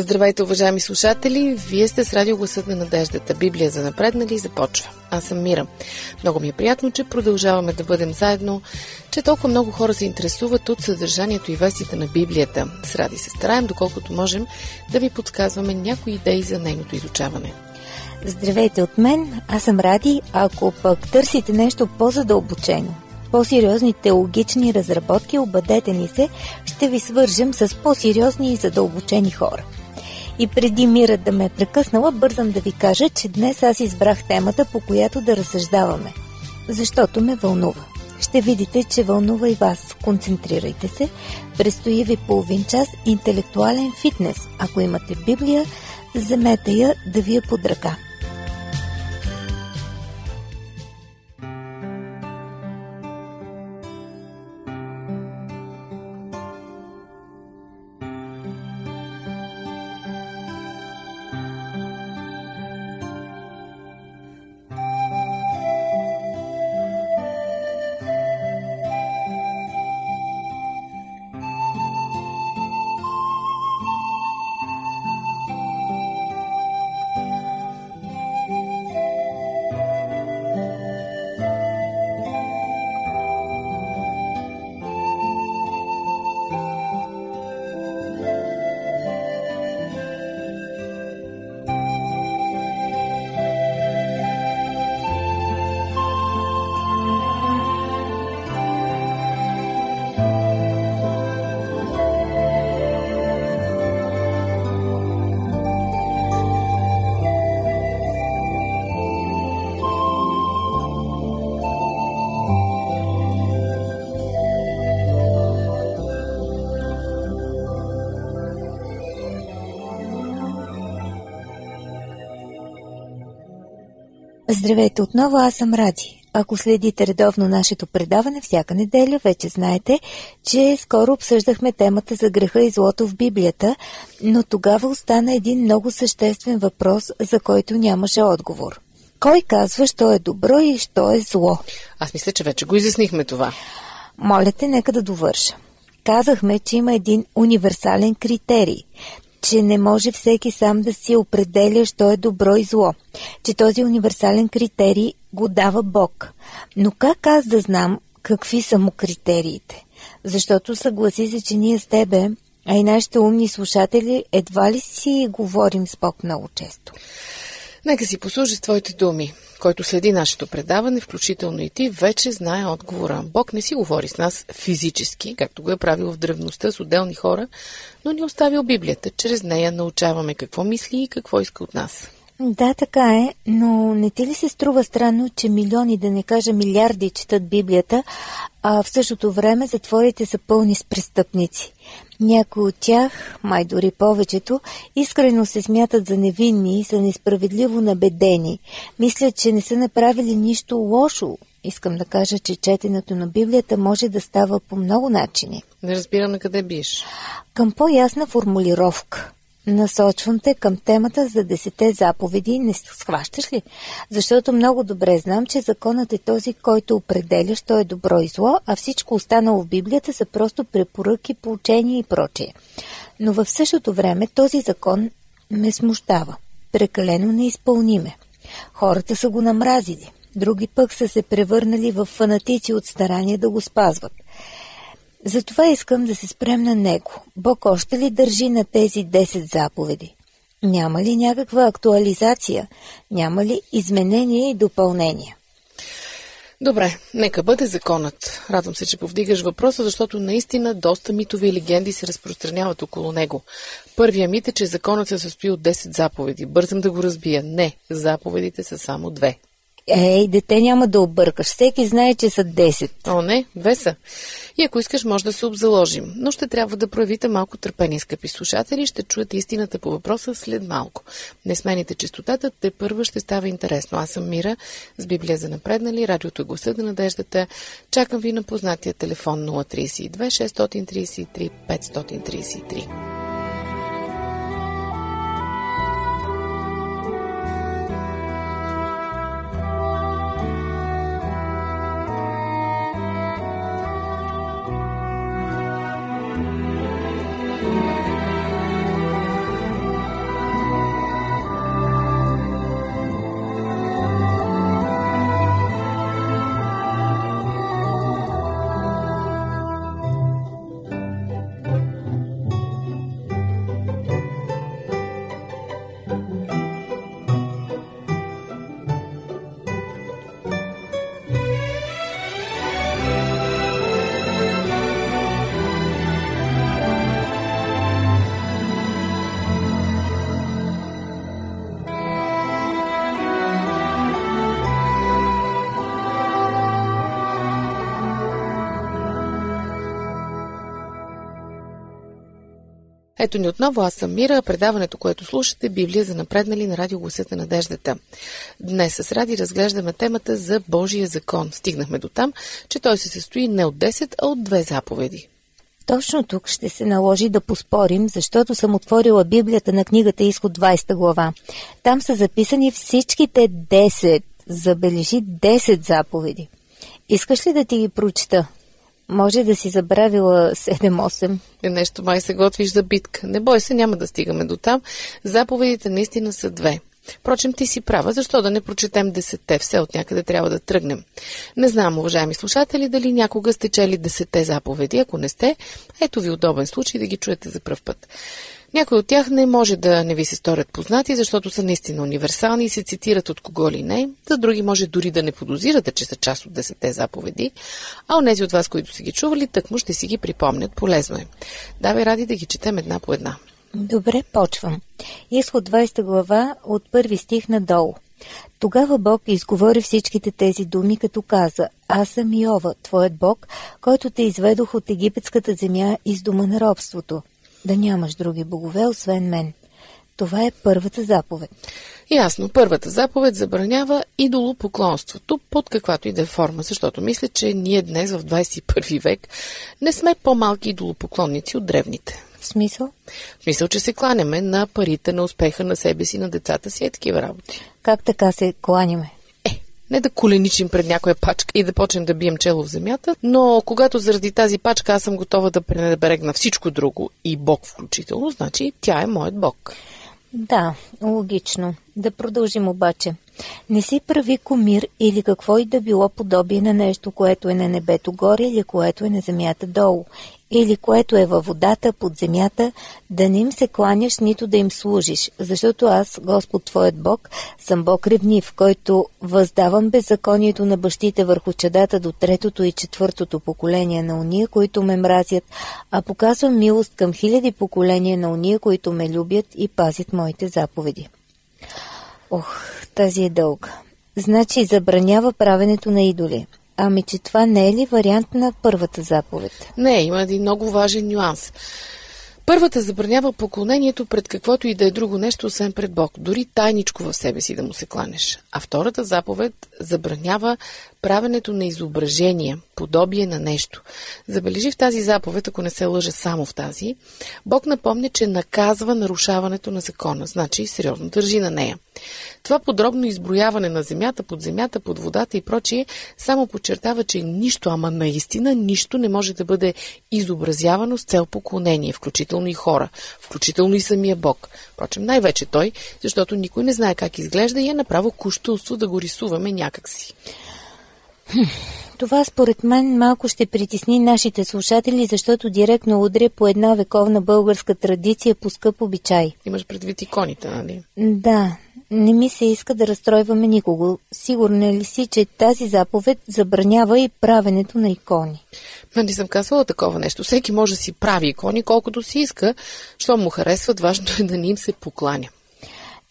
Здравейте, уважаеми слушатели! Вие сте с радио Гласът на надеждата. Библия за напреднали започва. Аз съм Мира. Много ми е приятно, че продължаваме да бъдем заедно, че толкова много хора се интересуват от съдържанието и вестите на Библията. С ради се стараем, доколкото можем, да ви подсказваме някои идеи за нейното изучаване. Здравейте от мен, аз съм Ради. Ако пък търсите нещо по-задълбочено, по-сериозни теологични разработки, обадете ни се, ще ви свържем с по-сериозни и задълбочени хора. И преди Мира да ме е прекъснала, бързам да ви кажа, че днес аз избрах темата, по която да разсъждаваме. Защото ме вълнува. Ще видите, че вълнува и вас. Концентрирайте се. Престои ви половин час интелектуален фитнес. Ако имате Библия, вземете я да ви е под ръка. Здравейте отново, аз съм Ради. Ако следите редовно нашето предаване всяка неделя, вече знаете, че скоро обсъждахме темата за греха и злото в Библията, но тогава остана един много съществен въпрос, за който нямаше отговор. Кой казва, що е добро и що е зло? Аз мисля, че вече го изяснихме това. Моля те, нека да довърша. Казахме, че има един универсален критерий че не може всеки сам да си определя, що е добро и зло, че този универсален критерий го дава Бог. Но как аз да знам какви са му критериите? Защото съгласи се, че ние с тебе, а и нашите умни слушатели, едва ли си говорим с Бог много често. Нека си послужи с твоите думи. Който следи нашето предаване, включително и ти, вече знае отговора. Бог не си говори с нас физически, както го е правил в древността с отделни хора, но ни оставил Библията. Чрез нея научаваме какво мисли и какво иска от нас. Да, така е, но не ти ли се струва странно, че милиони, да не кажа милиарди, четат Библията, а в същото време затворите са пълни с престъпници? Някои от тях, май дори повечето, искрено се смятат за невинни и са несправедливо набедени. Мислят, че не са направили нищо лошо. Искам да кажа, че четенето на Библията може да става по много начини. Не разбирам на къде биш. Към по-ясна формулировка. Насочвам те към темата за десете заповеди. Не схващаш ли? Защото много добре знам, че законът е този, който определя, що е добро и зло, а всичко останало в Библията са просто препоръки, поучения и прочее. Но в същото време този закон ме смущава. Прекалено неизпълниме. Хората са го намразили. Други пък са се превърнали в фанатици от старание да го спазват. Затова искам да се спрем на него. Бог още ли държи на тези 10 заповеди? Няма ли някаква актуализация? Няма ли изменения и допълнения? Добре, нека бъде законът. Радвам се, че повдигаш въпроса, защото наистина доста митови и легенди се разпространяват около него. Първия мит е, че законът се състои от 10 заповеди. Бързам да го разбия. Не, заповедите са само две. Ей, дете няма да объркаш. Всеки знае, че са 10. О, не, две са. И ако искаш, може да се обзаложим. Но ще трябва да проявите малко търпение, скъпи слушатели. Ще чуете истината по въпроса след малко. Не смените частотата, те първа ще става интересно. Аз съм Мира с Библия за напреднали, радиото е гласа на надеждата. Чакам ви на познатия телефон 032 633 533. Ето ни отново, аз съм Мира, предаването, което слушате, Библия за напреднали на радио Гласът на надеждата. Днес с Ради разглеждаме темата за Божия закон. Стигнахме до там, че той се състои не от 10, а от две заповеди. Точно тук ще се наложи да поспорим, защото съм отворила Библията на книгата Изход 20 глава. Там са записани всичките 10, забележи 10 заповеди. Искаш ли да ти ги прочета? Може да си забравила 7-8. Е, нещо май се готвиш за битка. Не бой се, няма да стигаме до там. Заповедите наистина са две. Впрочем, ти си права, защо да не прочетем десетте, все от някъде трябва да тръгнем. Не знам, уважаеми слушатели, дали някога сте чели десетте заповеди. Ако не сте, ето ви удобен случай да ги чуете за пръв път. Някои от тях не може да не ви се сторят познати, защото са наистина универсални и се цитират от кого ли не. За други може дори да не подозирате, че са част от десете заповеди, а онези от вас, които си ги чували, тъкмо ще си ги припомнят. Полезно е. Давай ради да ги четем една по една. Добре, почвам. Изход 20 глава от първи стих надолу. Тогава Бог изговори всичките тези думи, като каза Аз съм Йова, твоят Бог, който те изведох от египетската земя из дома на робството да нямаш други богове, освен мен. Това е първата заповед. Ясно, първата заповед забранява идолопоклонството под каквато и да е форма, защото мисля, че ние днес в 21 век не сме по-малки идолопоклонници от древните. В смисъл? В смисъл, че се кланяме на парите, на успеха на себе си, на децата си, е такива работи. Как така се кланяме? Не да коленичим пред някоя пачка и да почнем да бием чело в земята, но когато заради тази пачка аз съм готова да пренебрегна всичко друго и Бог включително, значи тя е моят Бог. Да, логично. Да продължим обаче. Не си прави комир или какво и да било подобие на нещо, което е на небето горе или което е на земята долу или което е във водата, под земята, да не им се кланяш, нито да им служиш, защото аз, Господ Твоят Бог, съм Бог ревнив, който въздавам беззаконието на бащите върху чадата до третото и четвъртото поколение на уния, които ме мразят, а показвам милост към хиляди поколения на уния, които ме любят и пазят моите заповеди. Ох, тази е дълга. Значи забранява правенето на идоли. Ами, че това не е ли вариант на първата заповед? Не, има един много важен нюанс. Първата забранява поклонението пред каквото и да е друго нещо, освен пред Бог, дори тайничко в себе си да му се кланеш. А втората заповед забранява правенето на изображения, подобие на нещо. Забележи в тази заповед, ако не се лъжа само в тази, Бог напомня, че наказва нарушаването на закона, значи сериозно държи на нея. Това подробно изброяване на земята, под земята, под водата и прочие, само подчертава, че нищо, ама наистина нищо не може да бъде изобразявано с цел поклонение, включително и хора, включително и самия Бог. Впрочем, най-вече той, защото никой не знае как изглежда и е направо куштулство да го рисуваме някакси. Това според мен малко ще притесни нашите слушатели, защото директно удря по една вековна българска традиция по скъп обичай. Имаш предвид иконите, нали? Да, не ми се иска да разстройваме никого. Сигурна ли си, че тази заповед забранява и правенето на икони? Ма не съм казвала такова нещо. Всеки може да си прави икони колкото си иска, що му харесват, важно е да не им се покланя.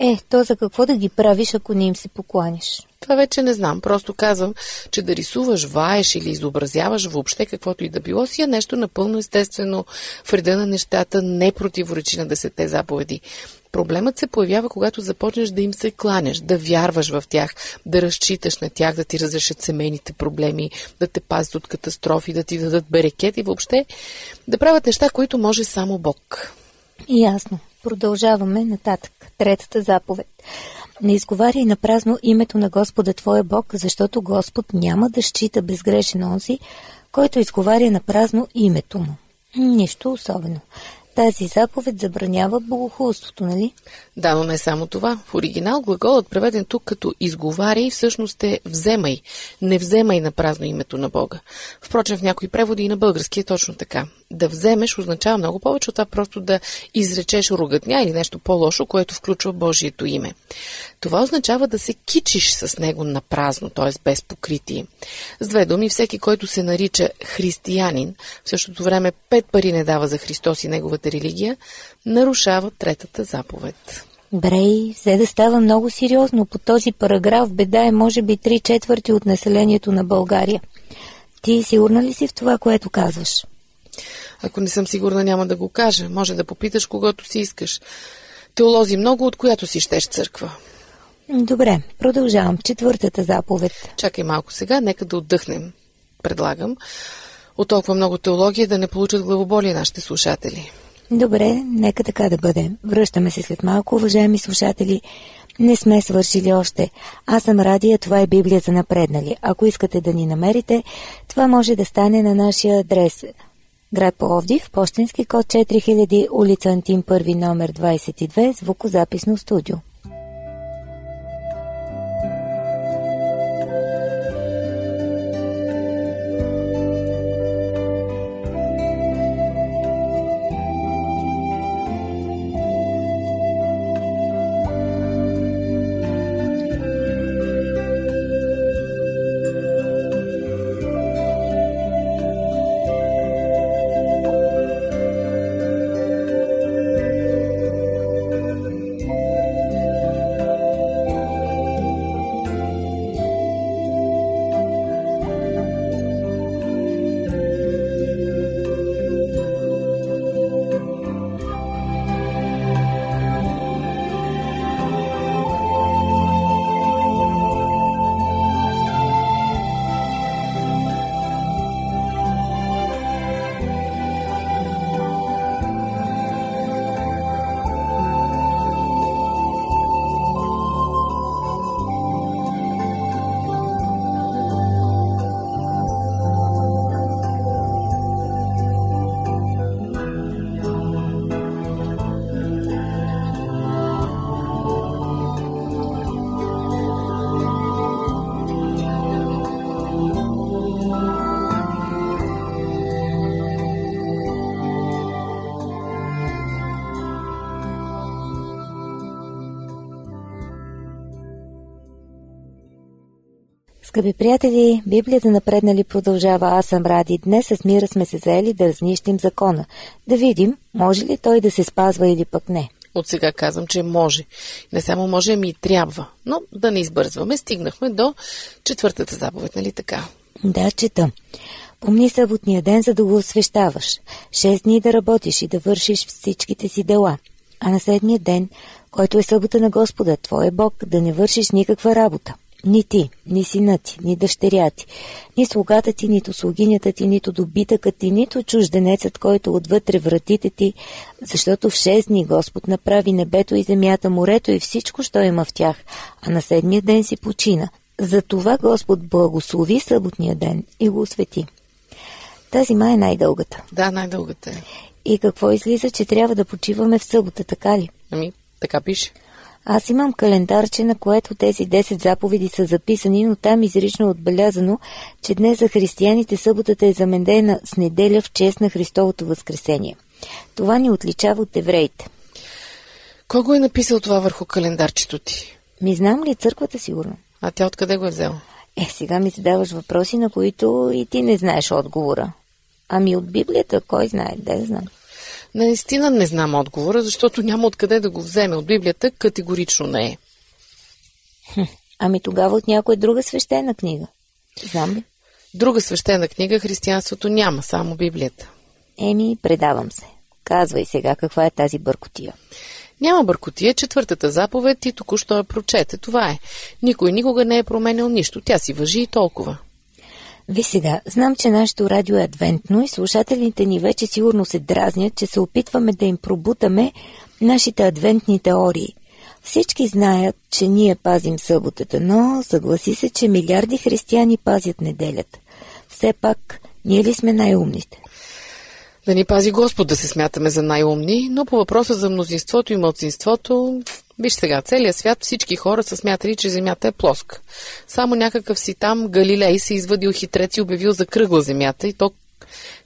Е, то за какво да ги правиш, ако не им се покланиш? Това вече не знам. Просто казвам, че да рисуваш, ваеш или изобразяваш въобще каквото и да било си е нещо напълно естествено в реда на нещата, не противоречи на десете заповеди. Проблемът се появява, когато започнеш да им се кланяш, да вярваш в тях, да разчиташ на тях, да ти разрешат семейните проблеми, да те пазят от катастрофи, да ти дадат берекет и въобще да правят неща, които може само Бог. Ясно. Продължаваме нататък. Третата заповед. Не изговаряй на празно името на Господа Твоя Бог, защото Господ няма да счита безгрешен онзи, който изговаря на празно името му. Нищо особено. Тази заповед забранява богохулството, нали? Да, но не само това. В оригинал глаголът, преведен тук като изговаряй, всъщност е вземай. Не вземай на празно името на Бога. Впрочем, в някои преводи и на български е точно така да вземеш означава много повече от това просто да изречеш ругътня или нещо по-лошо, което включва Божието име. Това означава да се кичиш с него на празно, т.е. без покритие. С две думи, всеки, който се нарича християнин, в същото време пет пари не дава за Христос и неговата религия, нарушава третата заповед. Брей, взе да става много сериозно. По този параграф беда е може би три четвърти от населението на България. Ти сигурна ли си в това, което казваш? Ако не съм сигурна, няма да го кажа. Може да попиташ когото си искаш. Теолози много, от която си щеш църква. Добре, продължавам. Четвъртата заповед. Чакай малко сега, нека да отдъхнем. Предлагам. От толкова много теология да не получат главоболие нашите слушатели. Добре, нека така да бъде. Връщаме се след малко, уважаеми слушатели. Не сме свършили още. Аз съм Радия, това е Библия за напреднали. Ако искате да ни намерите, това може да стане на нашия адрес. Град Пловдив, почтенски код 4000, улица Антим 1, номер 22, звукозаписно студио. Скъпи приятели, Библията напреднали продължава Аз съм Ради. Днес с мира сме се заели да разнищим закона. Да видим, може ли той да се спазва или пък не. От сега казвам, че може. Не само може, ами и трябва. Но да не избързваме. Стигнахме до четвъртата заповед, нали така? Да, чета. Помни съботния ден, за да го освещаваш. Шест дни да работиш и да вършиш всичките си дела. А на седмия ден, който е събота на Господа, твой Бог, да не вършиш никаква работа. Ни ти, ни сина ти, ни дъщеря ти, ни слугата ти, нито слугинята ти, нито добитъкът ти, нито чужденецът, който отвътре вратите ти, защото в шест дни Господ направи небето и земята, морето и всичко, що има в тях, а на седмия ден си почина. Затова Господ благослови съботния ден и го освети. Тази май е най-дългата. Да, най-дългата е. И какво излиза, че трябва да почиваме в събота, така ли? Ами, така пише. Аз имам календарче, на което тези 10 заповеди са записани, но там изрично е отбелязано, че днес за християните съботата е заменена с неделя в чест на Христовото възкресение. Това ни отличава от евреите. Кой го е написал това върху календарчето ти? Ми знам ли църквата сигурно? А тя откъде го е взела? Е, сега ми задаваш въпроси, на които и ти не знаеш отговора. Ами от Библията, кой знае, да знам. Наистина не знам отговора, защото няма откъде да го вземе. От Библията категорично не е. Хм, ами тогава от някоя друга свещена книга. Знам ли? Друга свещена книга християнството няма, само Библията. Еми, предавам се. Казвай сега каква е тази бъркотия. Няма бъркотия, четвъртата заповед ти току-що я прочете. Това е. Никой никога не е променил нищо. Тя си въжи и толкова. Ви сега, знам, че нашето радио е адвентно и слушателите ни вече сигурно се дразнят, че се опитваме да им пробутаме нашите адвентни теории. Всички знаят, че ние пазим съботата, но съгласи се, че милиарди християни пазят неделята. Все пак, ние ли сме най-умните? Да ни пази Господ да се смятаме за най-умни, но по въпроса за мнозинството и мълцинството, виж сега, целият свят всички хора са смятали, че Земята е плоска. Само някакъв си там Галилей се извадил хитрец и обявил за кръгла Земята и то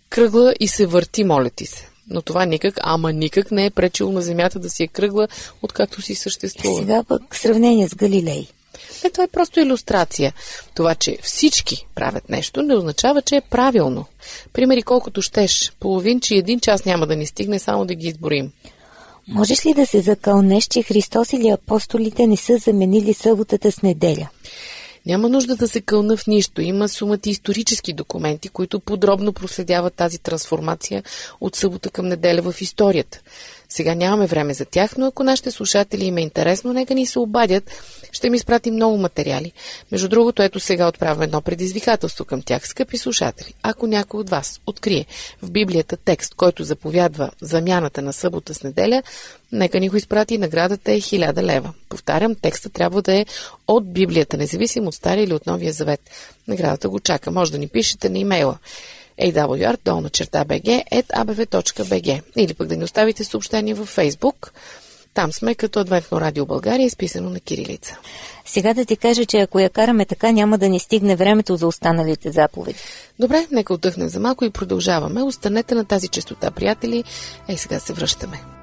кръгла и се върти, моля ти се. Но това никак, ама никак не е пречило на Земята да си е кръгла, откакто си съществува. Сега пък сравнение с Галилей. Не, това е просто иллюстрация. Това, че всички правят нещо, не означава, че е правилно. Примери колкото щеш. Половин, че един час няма да ни стигне, само да ги изборим. Можеш ли да се закълнеш, че Христос или апостолите не са заменили съботата с неделя? Няма нужда да се кълна в нищо. Има сумати исторически документи, които подробно проследяват тази трансформация от събота към неделя в историята. Сега нямаме време за тях, но ако нашите слушатели им е интересно, нека ни се обадят. Ще ми изпрати много материали. Между другото, ето сега отправям едно предизвикателство към тях, скъпи слушатели. Ако някой от вас открие в Библията текст, който заповядва замяната на събота с неделя, нека ни го изпрати. Наградата е 1000 лева. Повтарям, текста трябва да е от Библията, независимо от Стария или от Новия Завет. Наградата го чака. Може да ни пишете на имейла awr, долна черта bg, at abv.bg. Или пък да ни оставите съобщение във Facebook. Там сме като Адвентно радио България, изписано на кирилица. Сега да ти кажа, че ако я караме така, няма да ни стигне времето за останалите заповеди. Добре, нека отдъхнем за малко и продължаваме. Останете на тази частота, приятели. Ей, сега се връщаме.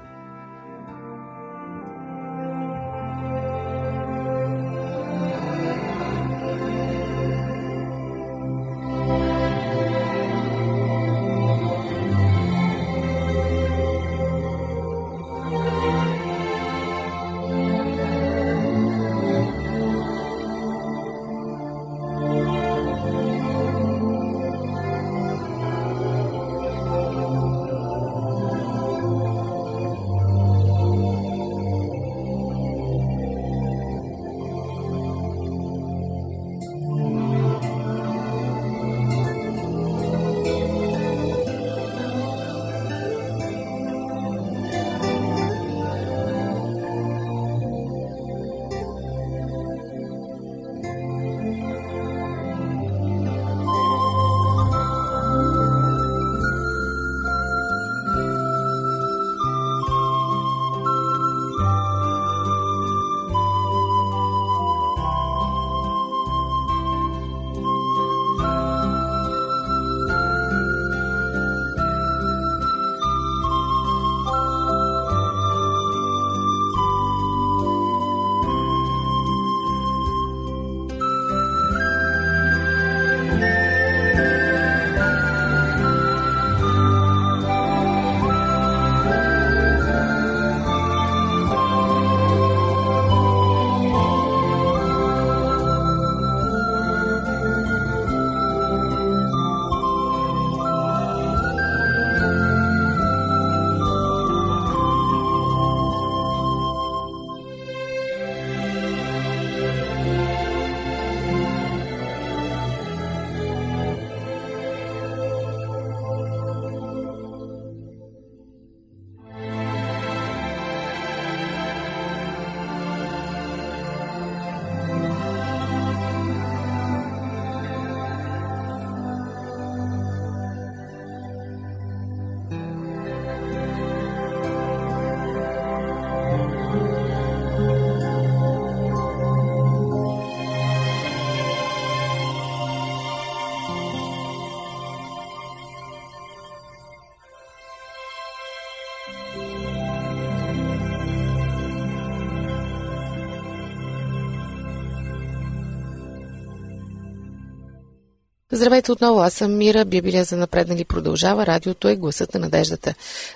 Здравейте отново, аз съм Мира, Библия за напреднали продължава, радиото е гласът на надеждата.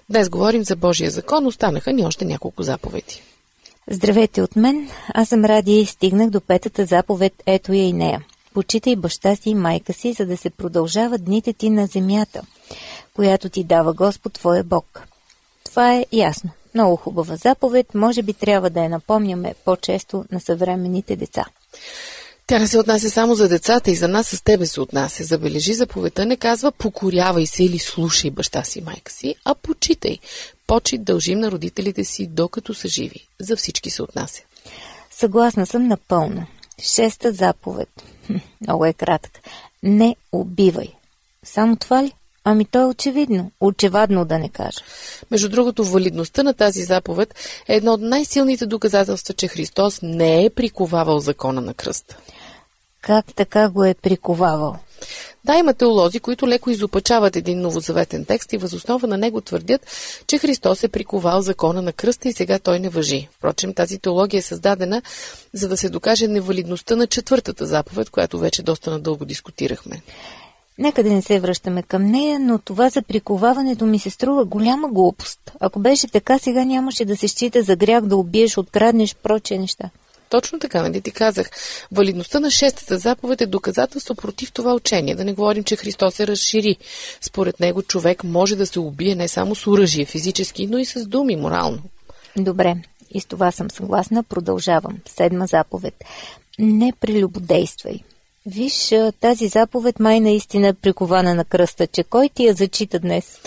Днес говорим за Божия закон, останаха ни още няколко заповеди. Здравейте от мен, аз съм Ради и стигнах до петата заповед, ето я и нея. Почитай баща си и майка си, за да се продължават дните ти на земята, която ти дава Господ твоя Бог. Това е ясно. Много хубава заповед, може би трябва да я напомняме по-често на съвременните деца. Тя не се отнася само за децата и за нас с тебе се отнася. Забележи заповедта не казва покорявай се или слушай баща си майка си, а почитай. Почит дължим на родителите си докато са живи. За всички се отнася. Съгласна съм напълно. Шеста заповед. много е кратък. Не убивай. Само това ли? Ами то е очевидно. Очевадно да не кажа. Между другото, валидността на тази заповед е едно от най-силните доказателства, че Христос не е приковавал закона на кръста. Как така го е приковавал? Да, има теолози, които леко изопачават един новозаветен текст и възоснова на него твърдят, че Христос е приковал закона на кръста и сега той не въжи. Впрочем, тази теология е създадена, за да се докаже невалидността на четвъртата заповед, която вече доста надълго дискутирахме. Нека да не се връщаме към нея, но това за приковаването ми се струва голяма глупост. Ако беше така, сега нямаше да се счита за грях да убиеш, откраднеш проче неща. Точно така, нали ти казах. Валидността на шестата заповед е доказателство против това учение. Да не говорим, че Христос се разшири. Според него човек може да се убие не само с оръжие физически, но и с думи морално. Добре, и с това съм съгласна. Продължавам. Седма заповед. Не прелюбодействай. Виж, тази заповед май наистина е прикована на кръста, че кой ти я зачита днес?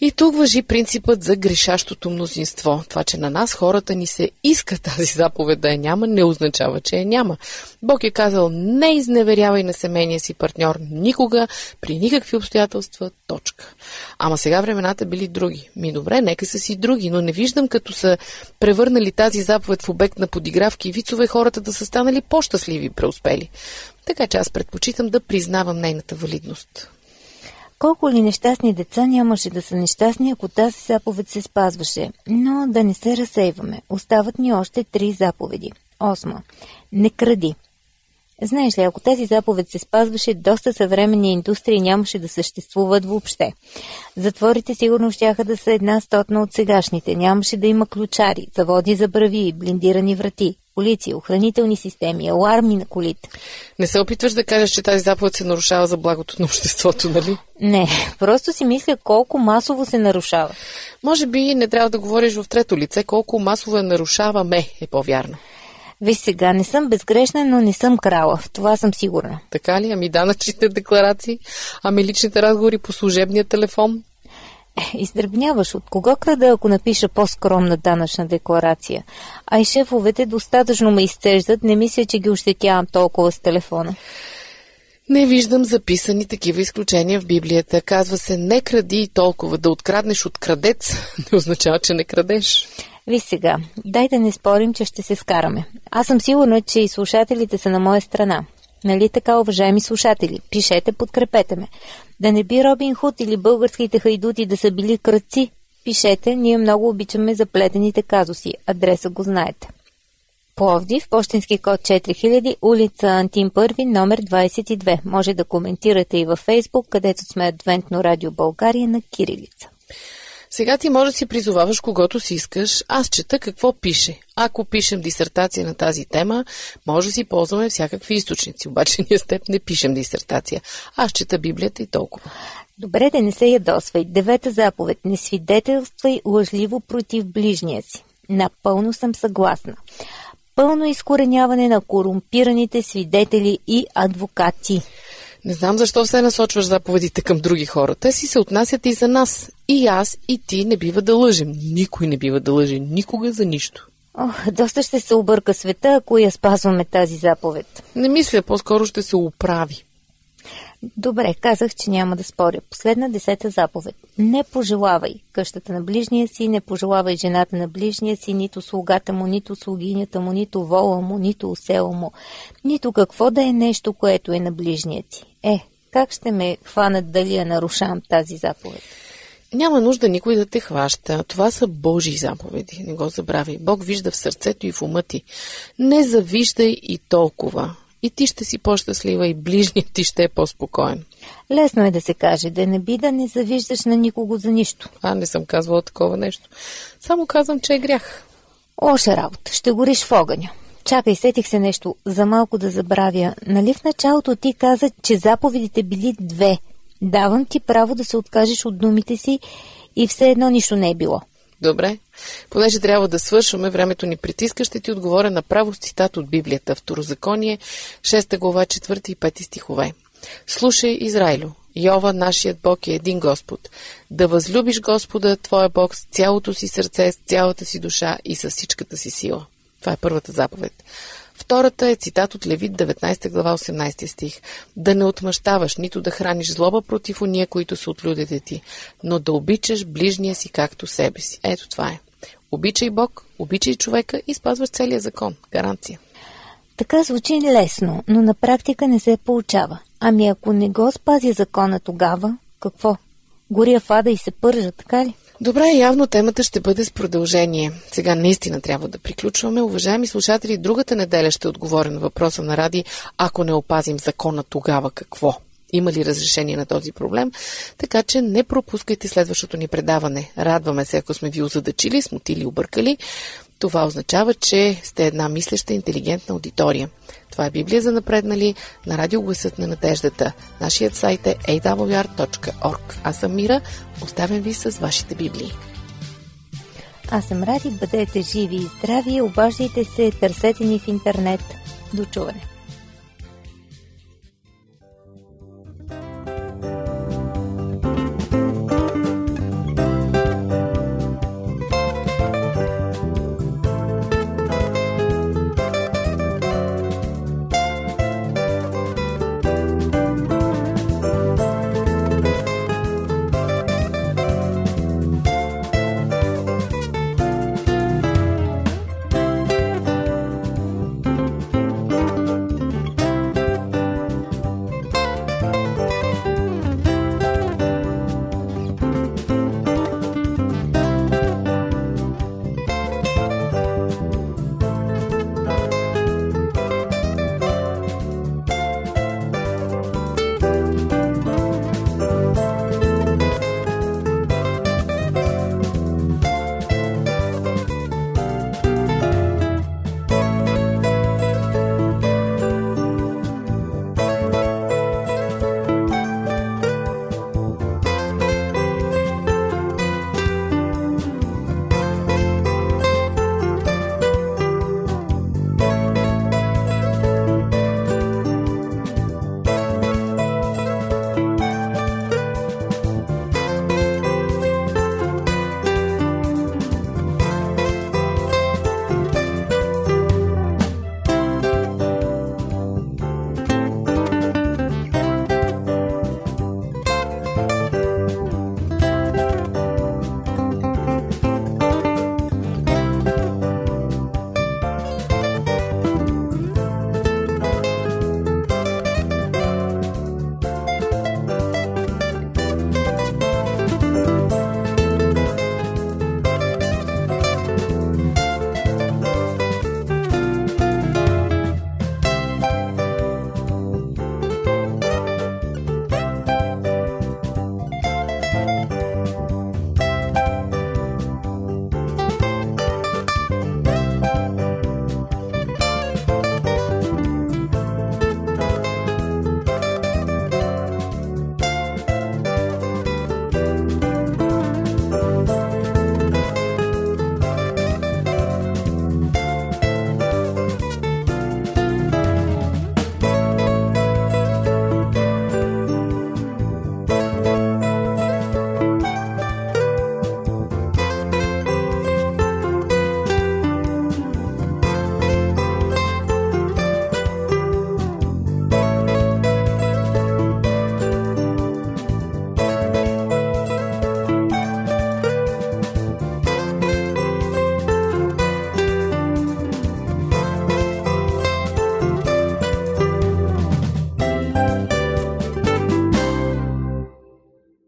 И тук въжи принципът за грешащото мнозинство. Това, че на нас хората ни се иска тази заповед да я няма, не означава, че я няма. Бог е казал, не изневерявай на семейния си партньор никога, при никакви обстоятелства, точка. Ама сега времената били други. Ми добре, нека са си други, но не виждам като са превърнали тази заповед в обект на подигравки и вицове хората да са станали по-щастливи и преуспели. Така че аз предпочитам да признавам нейната валидност. Колко ли нещастни деца нямаше да са нещастни, ако тази заповед се спазваше. Но да не се разсейваме. Остават ни още три заповеди. Осма. Не кради. Знаеш ли, ако тази заповед се спазваше, доста съвременни индустрии нямаше да съществуват въобще. Затворите сигурно щяха да са една стотна от сегашните. Нямаше да има ключари, заводи за брави, блиндирани врати, полиция, охранителни системи, аларми на колите. Не се опитваш да кажеш, че тази заповед се нарушава за благото на обществото, нали? Не, просто си мисля колко масово се нарушава. Може би не трябва да говориш в трето лице, колко масово я нарушаваме, е по-вярно. Виж сега, не съм безгрешна, но не съм крала. В това съм сигурна. Така ли? Ами данъчните декларации? Ами личните разговори по служебния телефон? Е, издръбняваш от кого крада, ако напиша по-скромна данъчна декларация? А и шефовете достатъчно ме изцеждат, не мисля, че ги ощетявам толкова с телефона. Не виждам записани такива изключения в Библията. Казва се не кради и толкова. Да откраднеш от крадец не означава, че не крадеш. Ви сега, дай да не спорим, че ще се скараме. Аз съм сигурна, че и слушателите са на моя страна. Нали така, уважаеми слушатели? Пишете, подкрепете ме. Да не би Робин Худ или българските хайдути да са били кръци? Пишете, ние много обичаме заплетените казуси. Адреса го знаете. Пловдив, почтенски код 4000, улица Антим 1, номер 22. Може да коментирате и във Фейсбук, където сме Адвентно радио България на Кирилица. Сега ти може да си призоваваш когото си искаш. Аз чета какво пише. Ако пишем дисертация на тази тема, може да си ползваме всякакви източници. Обаче ние с теб не пишем дисертация. Аз чета Библията и толкова. Добре, да не се ядосвай. Девета заповед. Не свидетелствай лъжливо против ближния си. Напълно съм съгласна. Пълно изкореняване на корумпираните свидетели и адвокати. Не знам защо се насочваш заповедите към други хора. Те си се отнасят и за нас. И аз, и ти не бива да лъжем. Никой не бива да лъже. Никога за нищо. Ох, доста ще се обърка света, ако я спазваме тази заповед. Не мисля, по-скоро ще се оправи. Добре, казах, че няма да споря. Последна десета заповед. Не пожелавай къщата на ближния си, не пожелавай жената на ближния си, нито слугата му, нито слугинята му, нито вола му, нито усела му, нито какво да е нещо, което е на ближния ти. Е, как ще ме хванат дали я нарушавам тази заповед? Няма нужда никой да те хваща. Това са Божии заповеди. Не го забравяй. Бог вижда в сърцето и в ума ти. Не завиждай и толкова и ти ще си по-щастлива и ближният ти ще е по-спокоен. Лесно е да се каже, да не би да не завиждаш на никого за нищо. А, не съм казвала такова нещо. Само казвам, че е грях. Оша работа, ще гориш в огъня. Чакай, сетих се нещо, за малко да забравя. Нали в началото ти каза, че заповедите били две? Давам ти право да се откажеш от думите си и все едно нищо не е било. Добре. Понеже трябва да свършваме, времето ни притиска, ще ти отговоря направо с цитат от Библията. Второзаконие, 6 глава, 4 и 5 стихове. Слушай, Израилю, Йова, нашият Бог е един Господ. Да възлюбиш Господа, твоя Бог, с цялото си сърце, с цялата си душа и с всичката си сила. Това е първата заповед. Втората е цитат от Левит 19 глава 18 стих. Да не отмъщаваш, нито да храниш злоба против уния, които са от людите ти, но да обичаш ближния си както себе си. Ето това е. Обичай Бог, обичай човека и спазваш целия закон. Гаранция. Така звучи лесно, но на практика не се получава. Ами ако не го спазя закона тогава, какво? Горя фада и се пържа, така ли? Добре, явно темата ще бъде с продължение. Сега наистина трябва да приключваме. Уважаеми слушатели, другата неделя ще отговоря на въпроса на Ради, ако не опазим закона, тогава какво? Има ли разрешение на този проблем? Така че не пропускайте следващото ни предаване. Радваме се, ако сме ви озадачили, смутили, объркали. Това означава, че сте една мислеща, интелигентна аудитория. Това е Библия за напреднали на радиогласът на надеждата. Нашият сайт е awr.org. Аз съм Мира. Оставям ви с вашите библии. Аз съм Ради. Бъдете живи и здрави. Обаждайте се. Търсете ни в интернет. До чуване.